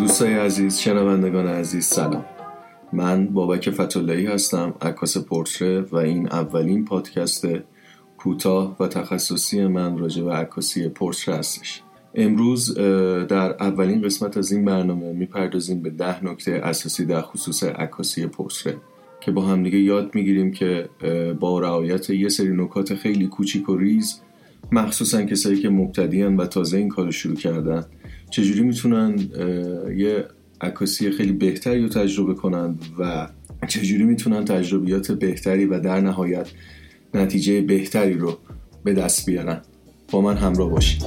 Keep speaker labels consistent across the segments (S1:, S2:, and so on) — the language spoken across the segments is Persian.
S1: دوستای عزیز شنوندگان عزیز سلام. من بابک فتولایی هستم عکاس پورتره و این اولین پادکست کوتاه و تخصصی من راجع به عکاسی پورتره هستش. امروز در اولین قسمت از این برنامه می‌پردازیم به ده نکته اساسی در خصوص عکاسی پورتره که با همدیگه یاد می‌گیریم که با رعایت یه سری نکات خیلی کوچیک و ریز مخصوصا کسایی که مبتدیان و تازه این کار شروع کردن چجوری می‌تونن یه عکاسی خیلی بهتری رو تجربه کنند و چجوری می‌تونن تجربیات بهتری و در نهایت نتیجه بهتری رو به دست بیارن؟ با من همراه باشید.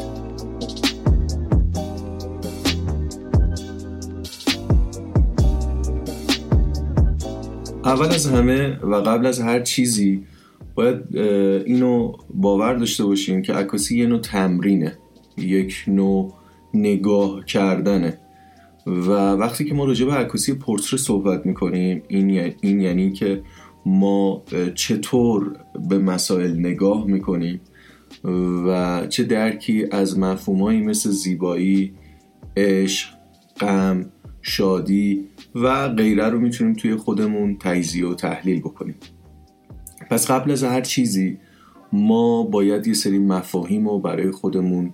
S1: اول از همه و قبل از هر چیزی باید اینو باور داشته باشیم که عکاسی یه نوع تمرینه یک نوع نگاه کردنه. و وقتی که ما راجع به عکاسی پورتره صحبت می‌کنیم این, این یعنی که ما چطور به مسائل نگاه می‌کنیم و چه درکی از مفهومهایی مثل زیبایی عشق غم شادی و غیره رو می‌تونیم توی خودمون تجزیه و تحلیل بکنیم. پس قبل از هر چیزی ما باید یه سری مفاهیم رو برای خودمون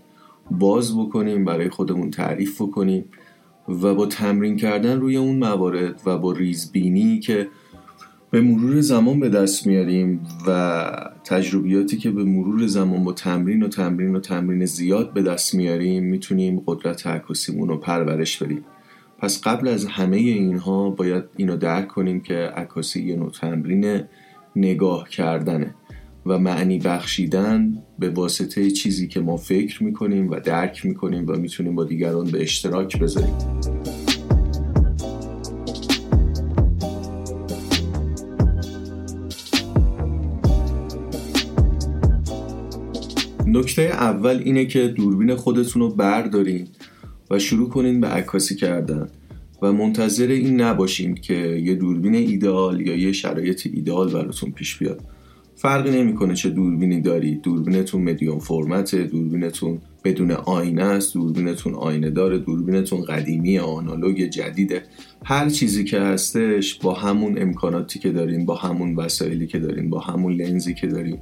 S1: باز بکنیم برای خودمون تعریف بکنیم و با تمرین کردن روی اون موارد و با ریزبینی که به مرور زمان به دست میاریم و تجربیاتی که به مرور زمان با تمرین و تمرین و تمرین زیاد به دست میاریم می‌تونیم قدرت عکاسیمون رو پرورش بدیم. پس قبل از همه اینها باید اینو درک کنیم که عکاسی یه نوع تمرین نگاه کردنه و معنی بخشیدن به واسطه چیزی که ما فکر می‌کنیم و درک می‌کنیم و می‌تونیم با دیگران به اشتراک بذاریم. نکته اول اینه که دوربین خودتون رو بردارین و شروع کنین به عکاسی کردن. و منتظر این نباشین که یه دوربین ایدئال یا یه شرایط ایدئال براتون پیش بیاد. فرقی نمی‌کنه چه دوربینی داری. دوربینتون مدیوم فرمت دوربینتون بدون آینه است دوربینتون آینه داره دوربینتون قدیمی آنالوگ جدیده هر چیزی که هستش با همون امکاناتی که دارین با همون وسایلی که دارین با همون لنزی که دارین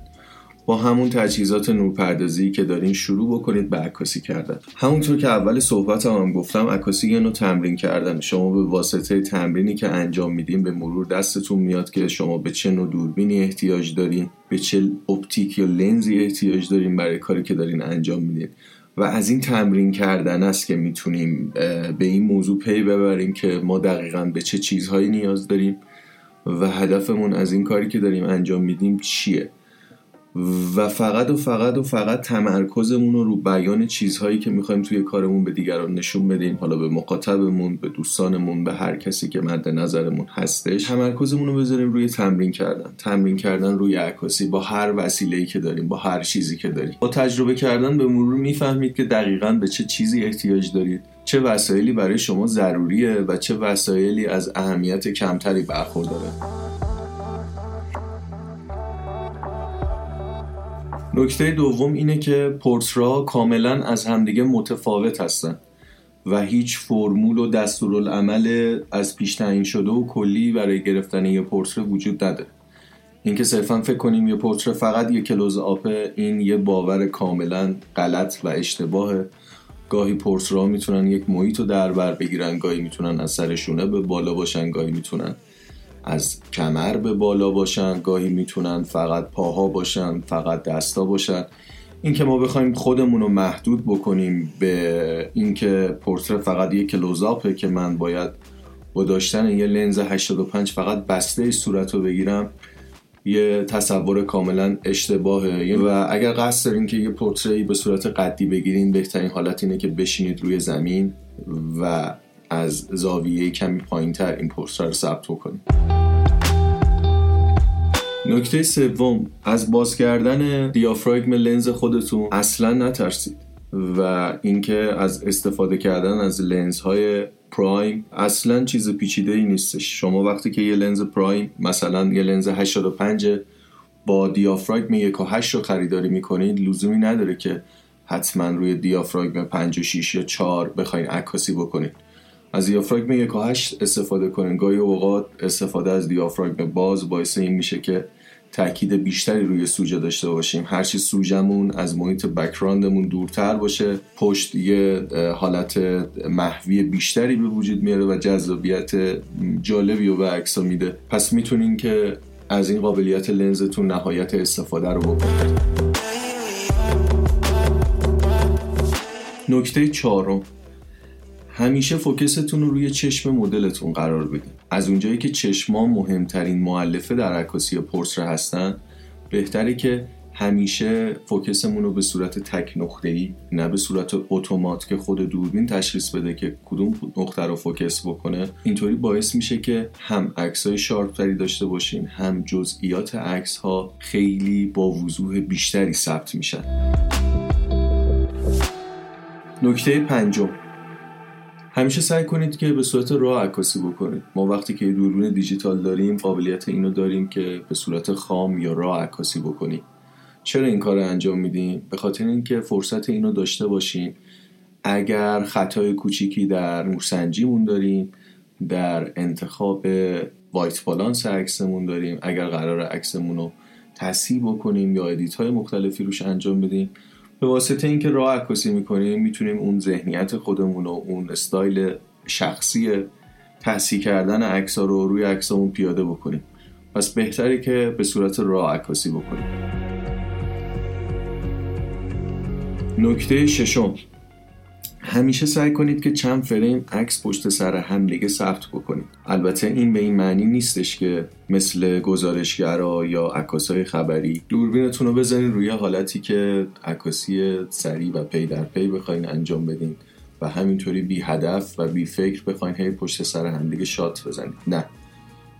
S1: با همون تجهیزات نورپردازی که دارین شروع بکنید به عکاسی کردن. همونطور که اول صحبت هم گفتم عکاسی یه نوع تمرین کردن شما به واسطه تمرینی که انجام میدین به مرور دستتون میاد که شما به چه نوع دوربینی احتیاج دارین به چه اپتیک یا لنزی احتیاج دارین برای کاری که دارین انجام میدین. و از این تمرین کردن است که می‌تونیم به این موضوع پی ببریم که ما دقیقا به چه چیزهایی نیاز داریم و هدفمون از این کاری که داریم انجام میدیم چیه. و فقط و فقط و فقط تمرکزمون رو رو بیان چیزهایی که می‌خوایم توی کارمون به دیگران نشون بدیم. حالا به مخاطبمون به دوستانمون به هر کسی که مد نظرمون هستش. تمرکزمون رو بذاریم روی تمرین کردن. تمرین کردن روی عکاسی با هر وسیله‌ای که داریم با هر چیزی که داریم. با تجربه کردن به مرور می‌فهمید که دقیقا به چه چیزی احتیاج دارید. چه وسایلی برای شما ضروریه و چه وسایلی از اهمیت کمتری برخورداره. نکته دوم اینه که پورترا کاملا از همدیگه متفاوت هستن و هیچ فرمول و دستورالعمل از پیش تعیین شده و کلی برای گرفتن یه پورتره وجود نداره. اینکه صرفا فکر کنیم یه پورتره فقط یه کلوز آپه این یه باور کاملا غلط و اشتباهه. گاهی پورترا می‌تونن یک محیط رو در بر بگیرن گاهی می‌تونن از سرشونه به بالا باشن گاهی می‌تونن از کمر به بالا باشن گاهی می‌تونن فقط پاها باشن فقط دستا باشن. اینکه ما بخوایم خودمون رو محدود بکنیم به اینکه پورتره فقط یک کلوزاپه که من باید با داشتن یه لنز 85 فقط بسته صورت رو بگیرم یه تصور کاملا اشتباهه. و اگر قصد دارین که یه پورتری به صورت قدی بگیرین بهترین حالت اینه که بشینید روی زمین و از زاویه کمی پایین تر این پورتر رو ثبت کنید نکته سوم از باز کردن دیافراگم لنز خودتون اصلا نترسید و اینکه از استفاده کردن از لنز های پرایم اصلا چیز پیچیده ای نیستش. شما وقتی که یه لنز پرایم مثلا یه لنز 85 با دیافراگم 1.8 رو خریداری می‌کنید لزومی نداره که حتما روی دیافراگم 5 و 6 یا 4 بخواین عکاسی بکنید. از دیافراگم 1 و 8 استفاده کنین گاهی اوقات استفاده از دیافراگم باز باعث این میشه که تاکید بیشتری روی سوژه داشته باشیم. هرچی سوژمون از محیط بکراندمون دورتر باشه پشت یه حالت محوی بیشتری به وجود میاره و جذابیت جالبی رو به عکس میده. پس می‌تونین که از این قابلیت لنزتون نهایت استفاده رو بکنید. نکته چهارم. همیشه فوکستون رو روی چشم مدلتون قرار بدین. از اونجایی که چشما مهمترین معلفه در عکاسی پورتره هستن بهتره که همیشه فوکسمون رو به صورت تک نقطه ای نه به صورت اتومات که خود دوربین تشخیص بده که کدوم نقطه رو فوکس بکنه. اینطوری باعث میشه که هم عکس های شارپتری داشته باشین هم جزئیات عکس ها خیلی با وضوح بیشتری ثبت میشن. نکته پنجم. همیشه سعی کنید که به صورت راه عکاسی بکنید. ما وقتی که دوربین دیجیتال داریم قابلیت اینو داریم که به صورت خام یا راه عکاسی بکنیم چرا این کار رو انجام میدیم به خاطر اینکه فرصت اینو داشته باشیم اگر خطای کوچیکی در نورسنجیمون داریم در انتخاب white balance عکسمون داریم اگر قرار عکسمون رو تصحیح بکنیم یا edit های مختلفی روش انجام بدیم به واسطه اینکه RAW عکاسی می‌کنیم می‌تونیم اون ذهنیت خودمون و اون استایل شخصی تصحیح کردن عکس رو روی عکسمون پیاده بکنیم. پس بهتره که به صورت RAW عکاسی بکنیم. نکته ششم. همیشه سعی کنید که چند فریم عکس پشت سر هم دیگه ثبت بکنید. البته این به این معنی نیستش که مثل گزارشگرا یا عکاسای خبری دوربینتون رو بزنید روی حالتی که عکاسی سریع و پی در پی بخواین انجام بدین و همینطوری بی هدف و بی فکر بخواین هی پشت سر هم دیگه shot بزنید. نه.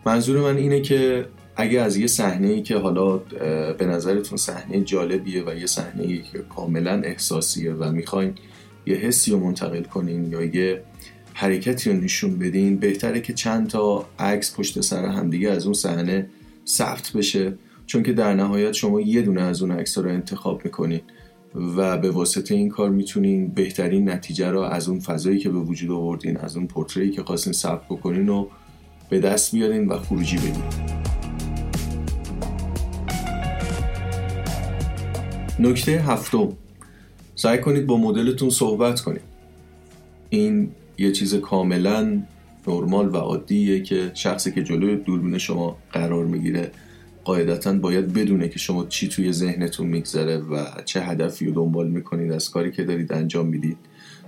S1: منظور من اینه که اگه از یه صحنه ای که حالا به نظرتون صحنه جالبیه و یه صحنه ای که کاملا احساسیه و می‌خواین یه حسی رو منتقل کنین یا یه حرکتی رو نشون بدین بهتره که چند تا عکس پشت سر همدیگه از اون صحنه ثبت بشه. چون که در نهایت شما یه دونه از اون عکس رو انتخاب می‌کنین و به واسطه این کار می‌تونین بهترین نتیجه رو از اون فضایی که به وجود آوردین از اون پورتری که خواستین ثبت بکنین و به دست بیارین و خروجی بدین. نکته هفتم. سعی کنید با مدلتون صحبت کنید. این یه چیز کاملا نرمال و عادیه که شخصی که جلوی دوربین شما قرار می‌گیره قاعدتا باید بدونه که شما چی توی ذهنتون میگذره و چه هدفی رو دنبال می‌کنید از کاری که دارید انجام می‌دید.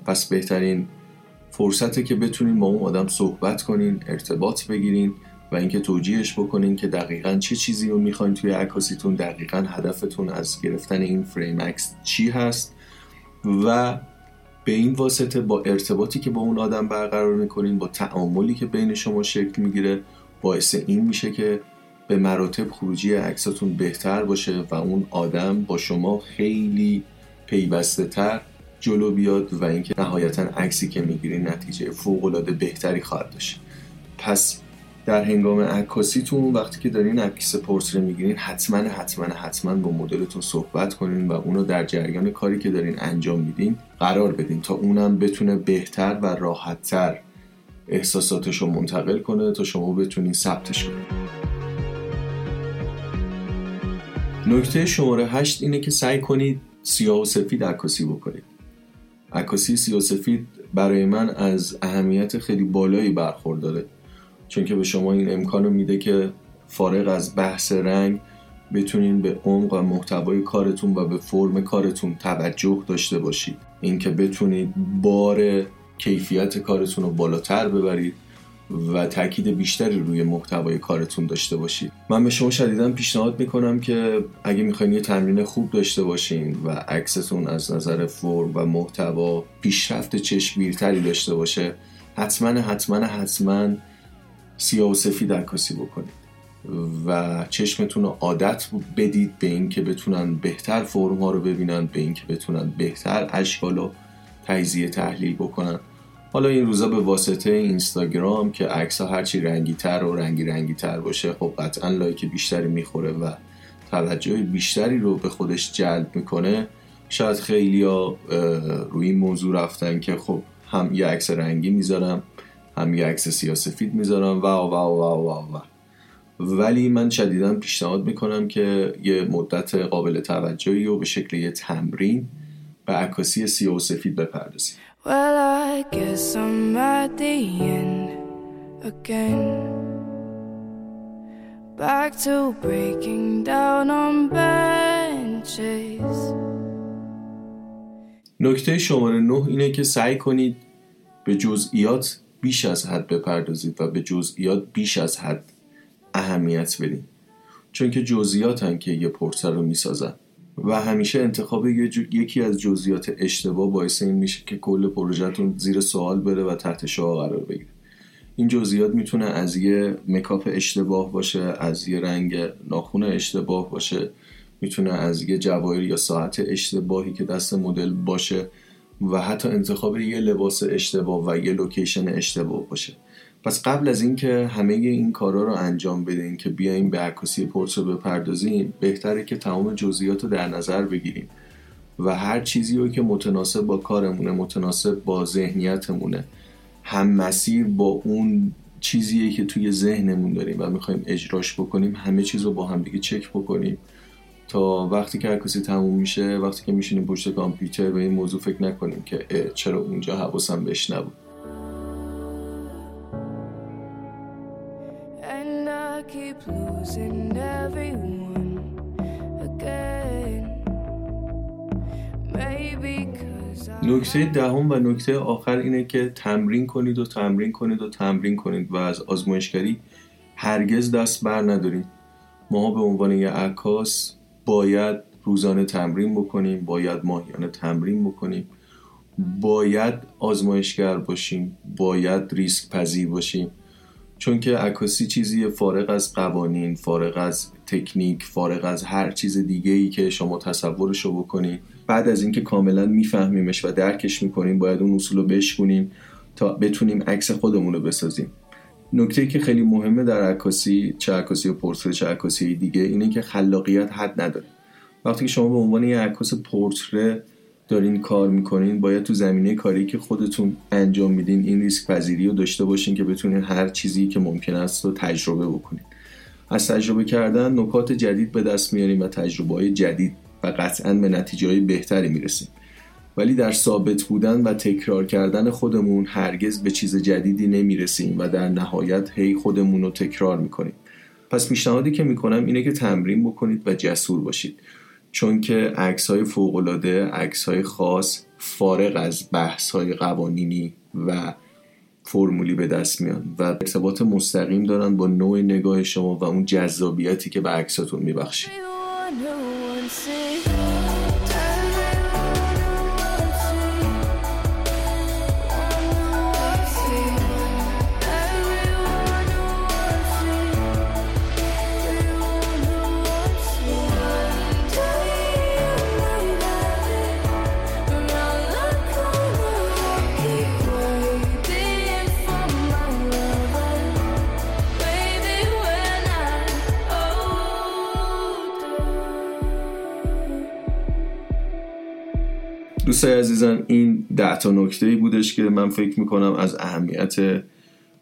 S1: پس بهترین فرصته که بتونین با اون آدم صحبت کنین ارتباط بگیرین و اینکه توجیهش بکنین که دقیقا چه چیزی رو می‌خواین توی عکاسیتون دقیقا هدفتون از گرفتن این فریم عکس چی هست. و به این واسطه با ارتباطی که با اون آدم برقرار می‌کنین با تعاملی که بین شما شکل می‌گیره باعث این میشه که به مراتب خروجی عکساتون بهتر باشه و اون آدم با شما خیلی پیوسته تر جلو بیاد و اینکه نهایتا عکسی که می‌گیرین نتیجه فوق العاده بهتری خواهد داشت. پس در هنگام عکاسیتون وقتی که دارین عکس پورتره می‌گیرین حتما حتما حتما با مدلتون صحبت کنین و اونو در جریان کاری که دارین انجام میدین قرار بدین تا اونم بتونه بهتر و راحتتر احساساتش رو منتقل کنه تا شما بتونین ثبتش کنین. نکته شماره هشت اینه که سعی کنید سیاه و سفید عکاسی بکنید. عکاسی سیاه و سفید برای من از اهمیت خیلی بالایی برخورداره. چون که به شما این امکان رو میده که فارغ از بحث رنگ بتونین به عمق و محتوای کارتون و به فرم کارتون توجه داشته باشید. اینکه بتونید بار کیفیت کارتون رو بالاتر ببرید و تاکید بیشتری روی محتوای کارتون داشته باشید. من به شما شدیدا پیشنهاد می‌کنم که اگه می‌خواین یه تمرین خوب داشته باشین و عکستون از نظر فرم و محتوا پیشرفت چشمگیرتری داشته باشه حتما حتما حتما سیاه و سفید عکاسی بکنید. و چشمتون رو عادت بدید به اینکه بتونن بهتر فرم ها رو ببینن به اینکه بتونن بهتر اشکال و تجزیه تحلیل بکنن. حالا این روزا به واسطه اینستاگرام که عکس ها هرچی رنگی تر و رنگی رنگی تر باشه خب قطعا لایک بیشتری می‌خوره و توجه بیشتری رو به خودش جلب می‌کنه. شاید خیلی روی این موضوع رفتن که خب هم یه عکس رنگی می‌ذارم هم یه عکس سیاسفید می‌ذارم. و و و و و ولی من شدیدا پیشنهاد می‌کنم که یه مدت قابل توجهی و به شکل یه تمرین به عکاسی سیاه و سفید بپردازیم well, I guess I'm at the end again. Back to breaking down on benches. نکته شماره نه اینه که سعی کنید به جزئیات بیش از حد بپردازید و به جزئیات بیش از حد اهمیت بدین. چون که جزئیات هم که یه پرسر رو می‌سازن. و همیشه انتخاب یکی از جزئیات اشتباه باعث این میشه که کل پروژهتون زیر سوال بره و تحت شعا قرار بگیره. این جزئیات می‌تونه از یه مکاپ اشتباه باشه از یه رنگ ناخون اشتباه باشه. می‌تونه از یه جواهر یا ساعت اشتباهی که دست مدل باشه و حتی انتخاب یه لباس اشتباه و یه لوکیشن اشتباه باشه. پس قبل از اینکه همه این کارا رو انجام بدین که بیایم به عکاسی پورترو بپردازیم بهتره که تمام جزئیات رو در نظر بگیریم و هر چیزی رو که متناسب با کارمونه متناسب با ذهنیتمونه. هم مسیر با اون چیزیه که توی ذهنمون داریم و می‌خوایم اجراش بکنیم همه چیز رو با هم دیگه چک بکنیم. تا وقتی که عکاسی تموم میشه وقتی که میشینیم پشت کامپیوتر به این موضوع فکر نکنیم که چرا اونجا حواسم بهش نبود. نکته دهم و نکته آخر اینه که تمرین کنید و تمرین کنید و تمرین کنید و از آزمایشگری هرگز دست بر ندارید. ما به عنوان یه عکاس باید روزانه تمرین بکنیم باید ماهیانه تمرین بکنیم. باید آزمایشگر باشیم باید ریسک پذیر باشیم. چون که عکاسی چیزی فارغ از قوانین فارغ از تکنیک فارغ از هر چیز دیگه ای که شما تصورش رو بکنید. بعد از اینکه کاملا میفهمیمش و درکش می‌کنیم باید اون اصول رو بشکنیم تا بتونیم عکس خودمون رو بسازیم. نکته که خیلی مهمه در عکاسی چه عکاسی پورتره چه عکاسی دیگه اینه که خلاقیت حد نداره. وقتی که شما به عنوان یه عکاس پورتره دارین کار می‌کنین باید تو زمینه کاری که خودتون انجام میدین این ریسک پذیری رو داشته باشین که بتونین هر چیزی که ممکن است رو تجربه بکنین. از تجربه کردن نکات جدید به دست میاریم و تجربه های جدید و قطعا به نتیجه های بهتری می‌رسیم. ولی در ثابت بودن و تکرار کردن خودمون هرگز به چیز جدیدی نمی‌رسیم و در نهایت هی خودمون رو تکرار می‌کنیم. پس پیشنهادی که می‌کنم اینه که تمرین بکنید و جسور باشید. چون که عکس های فوق العاده عکس های خاص فارغ از بحث های قوانینی و فرمولی به دست میان و ارتباط مستقیم دارن با نوع نگاه شما و اون جذابیتی که به عکساتون میبخشید. دوستای عزیزم این ده تا نکته ای بودش که من فکر می‌کنم از اهمیت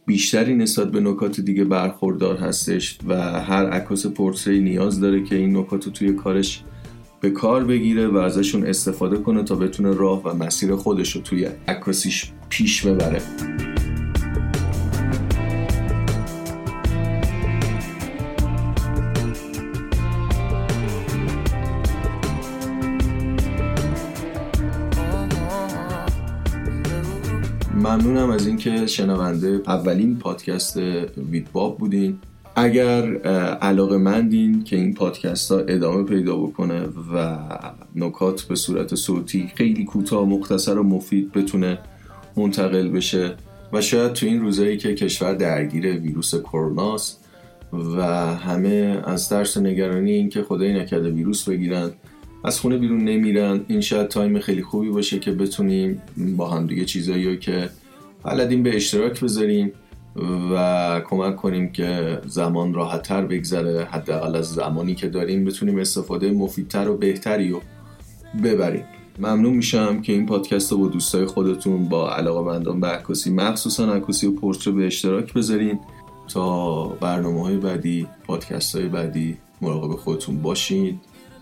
S1: بیشتری نسبت به نکات دیگه برخوردار هستش و هر عکاس پورتری نیاز داره که این نکات رو توی کارش به کار بگیره و ازشون استفاده کنه تا بتونه راه و مسیر خودش رو توی عکاسیش پیش ببره. ممنونم از اینکه شنونده اولین پادکست ویدباب بودین. اگر علاقه مندین که این پادکست ها ادامه پیدا بکنه و نکات به صورت صوتی خیلی کوتاه مختصر و مفید بتونه منتقل بشه و شاید تو این روزایی که کشور درگیر ویروس کروناست و همه از ترس نگرانی اینکه خدای نکرده ویروس بگیرن از خونه بیرون نمیرن. این شاید time خیلی خوبی باشه که بتونیم با هم دیگه چیزایی که بلدیم به اشتراک بذاریم و کمک کنیم که زمان راحتتر بگذره. حداقل از زمانی که داریم بتونیم استفاده مفیدتر و بهتری رو
S2: ببرین ممنون میشم که این پادکست رو با دوستای خودتون با علاقه مندان به عکاسی مخصوصا عکاسی و پورتره به اشتراک بذارین. تا برنامه های بعدی پادکست های بعدی مراقب خودتون باشین.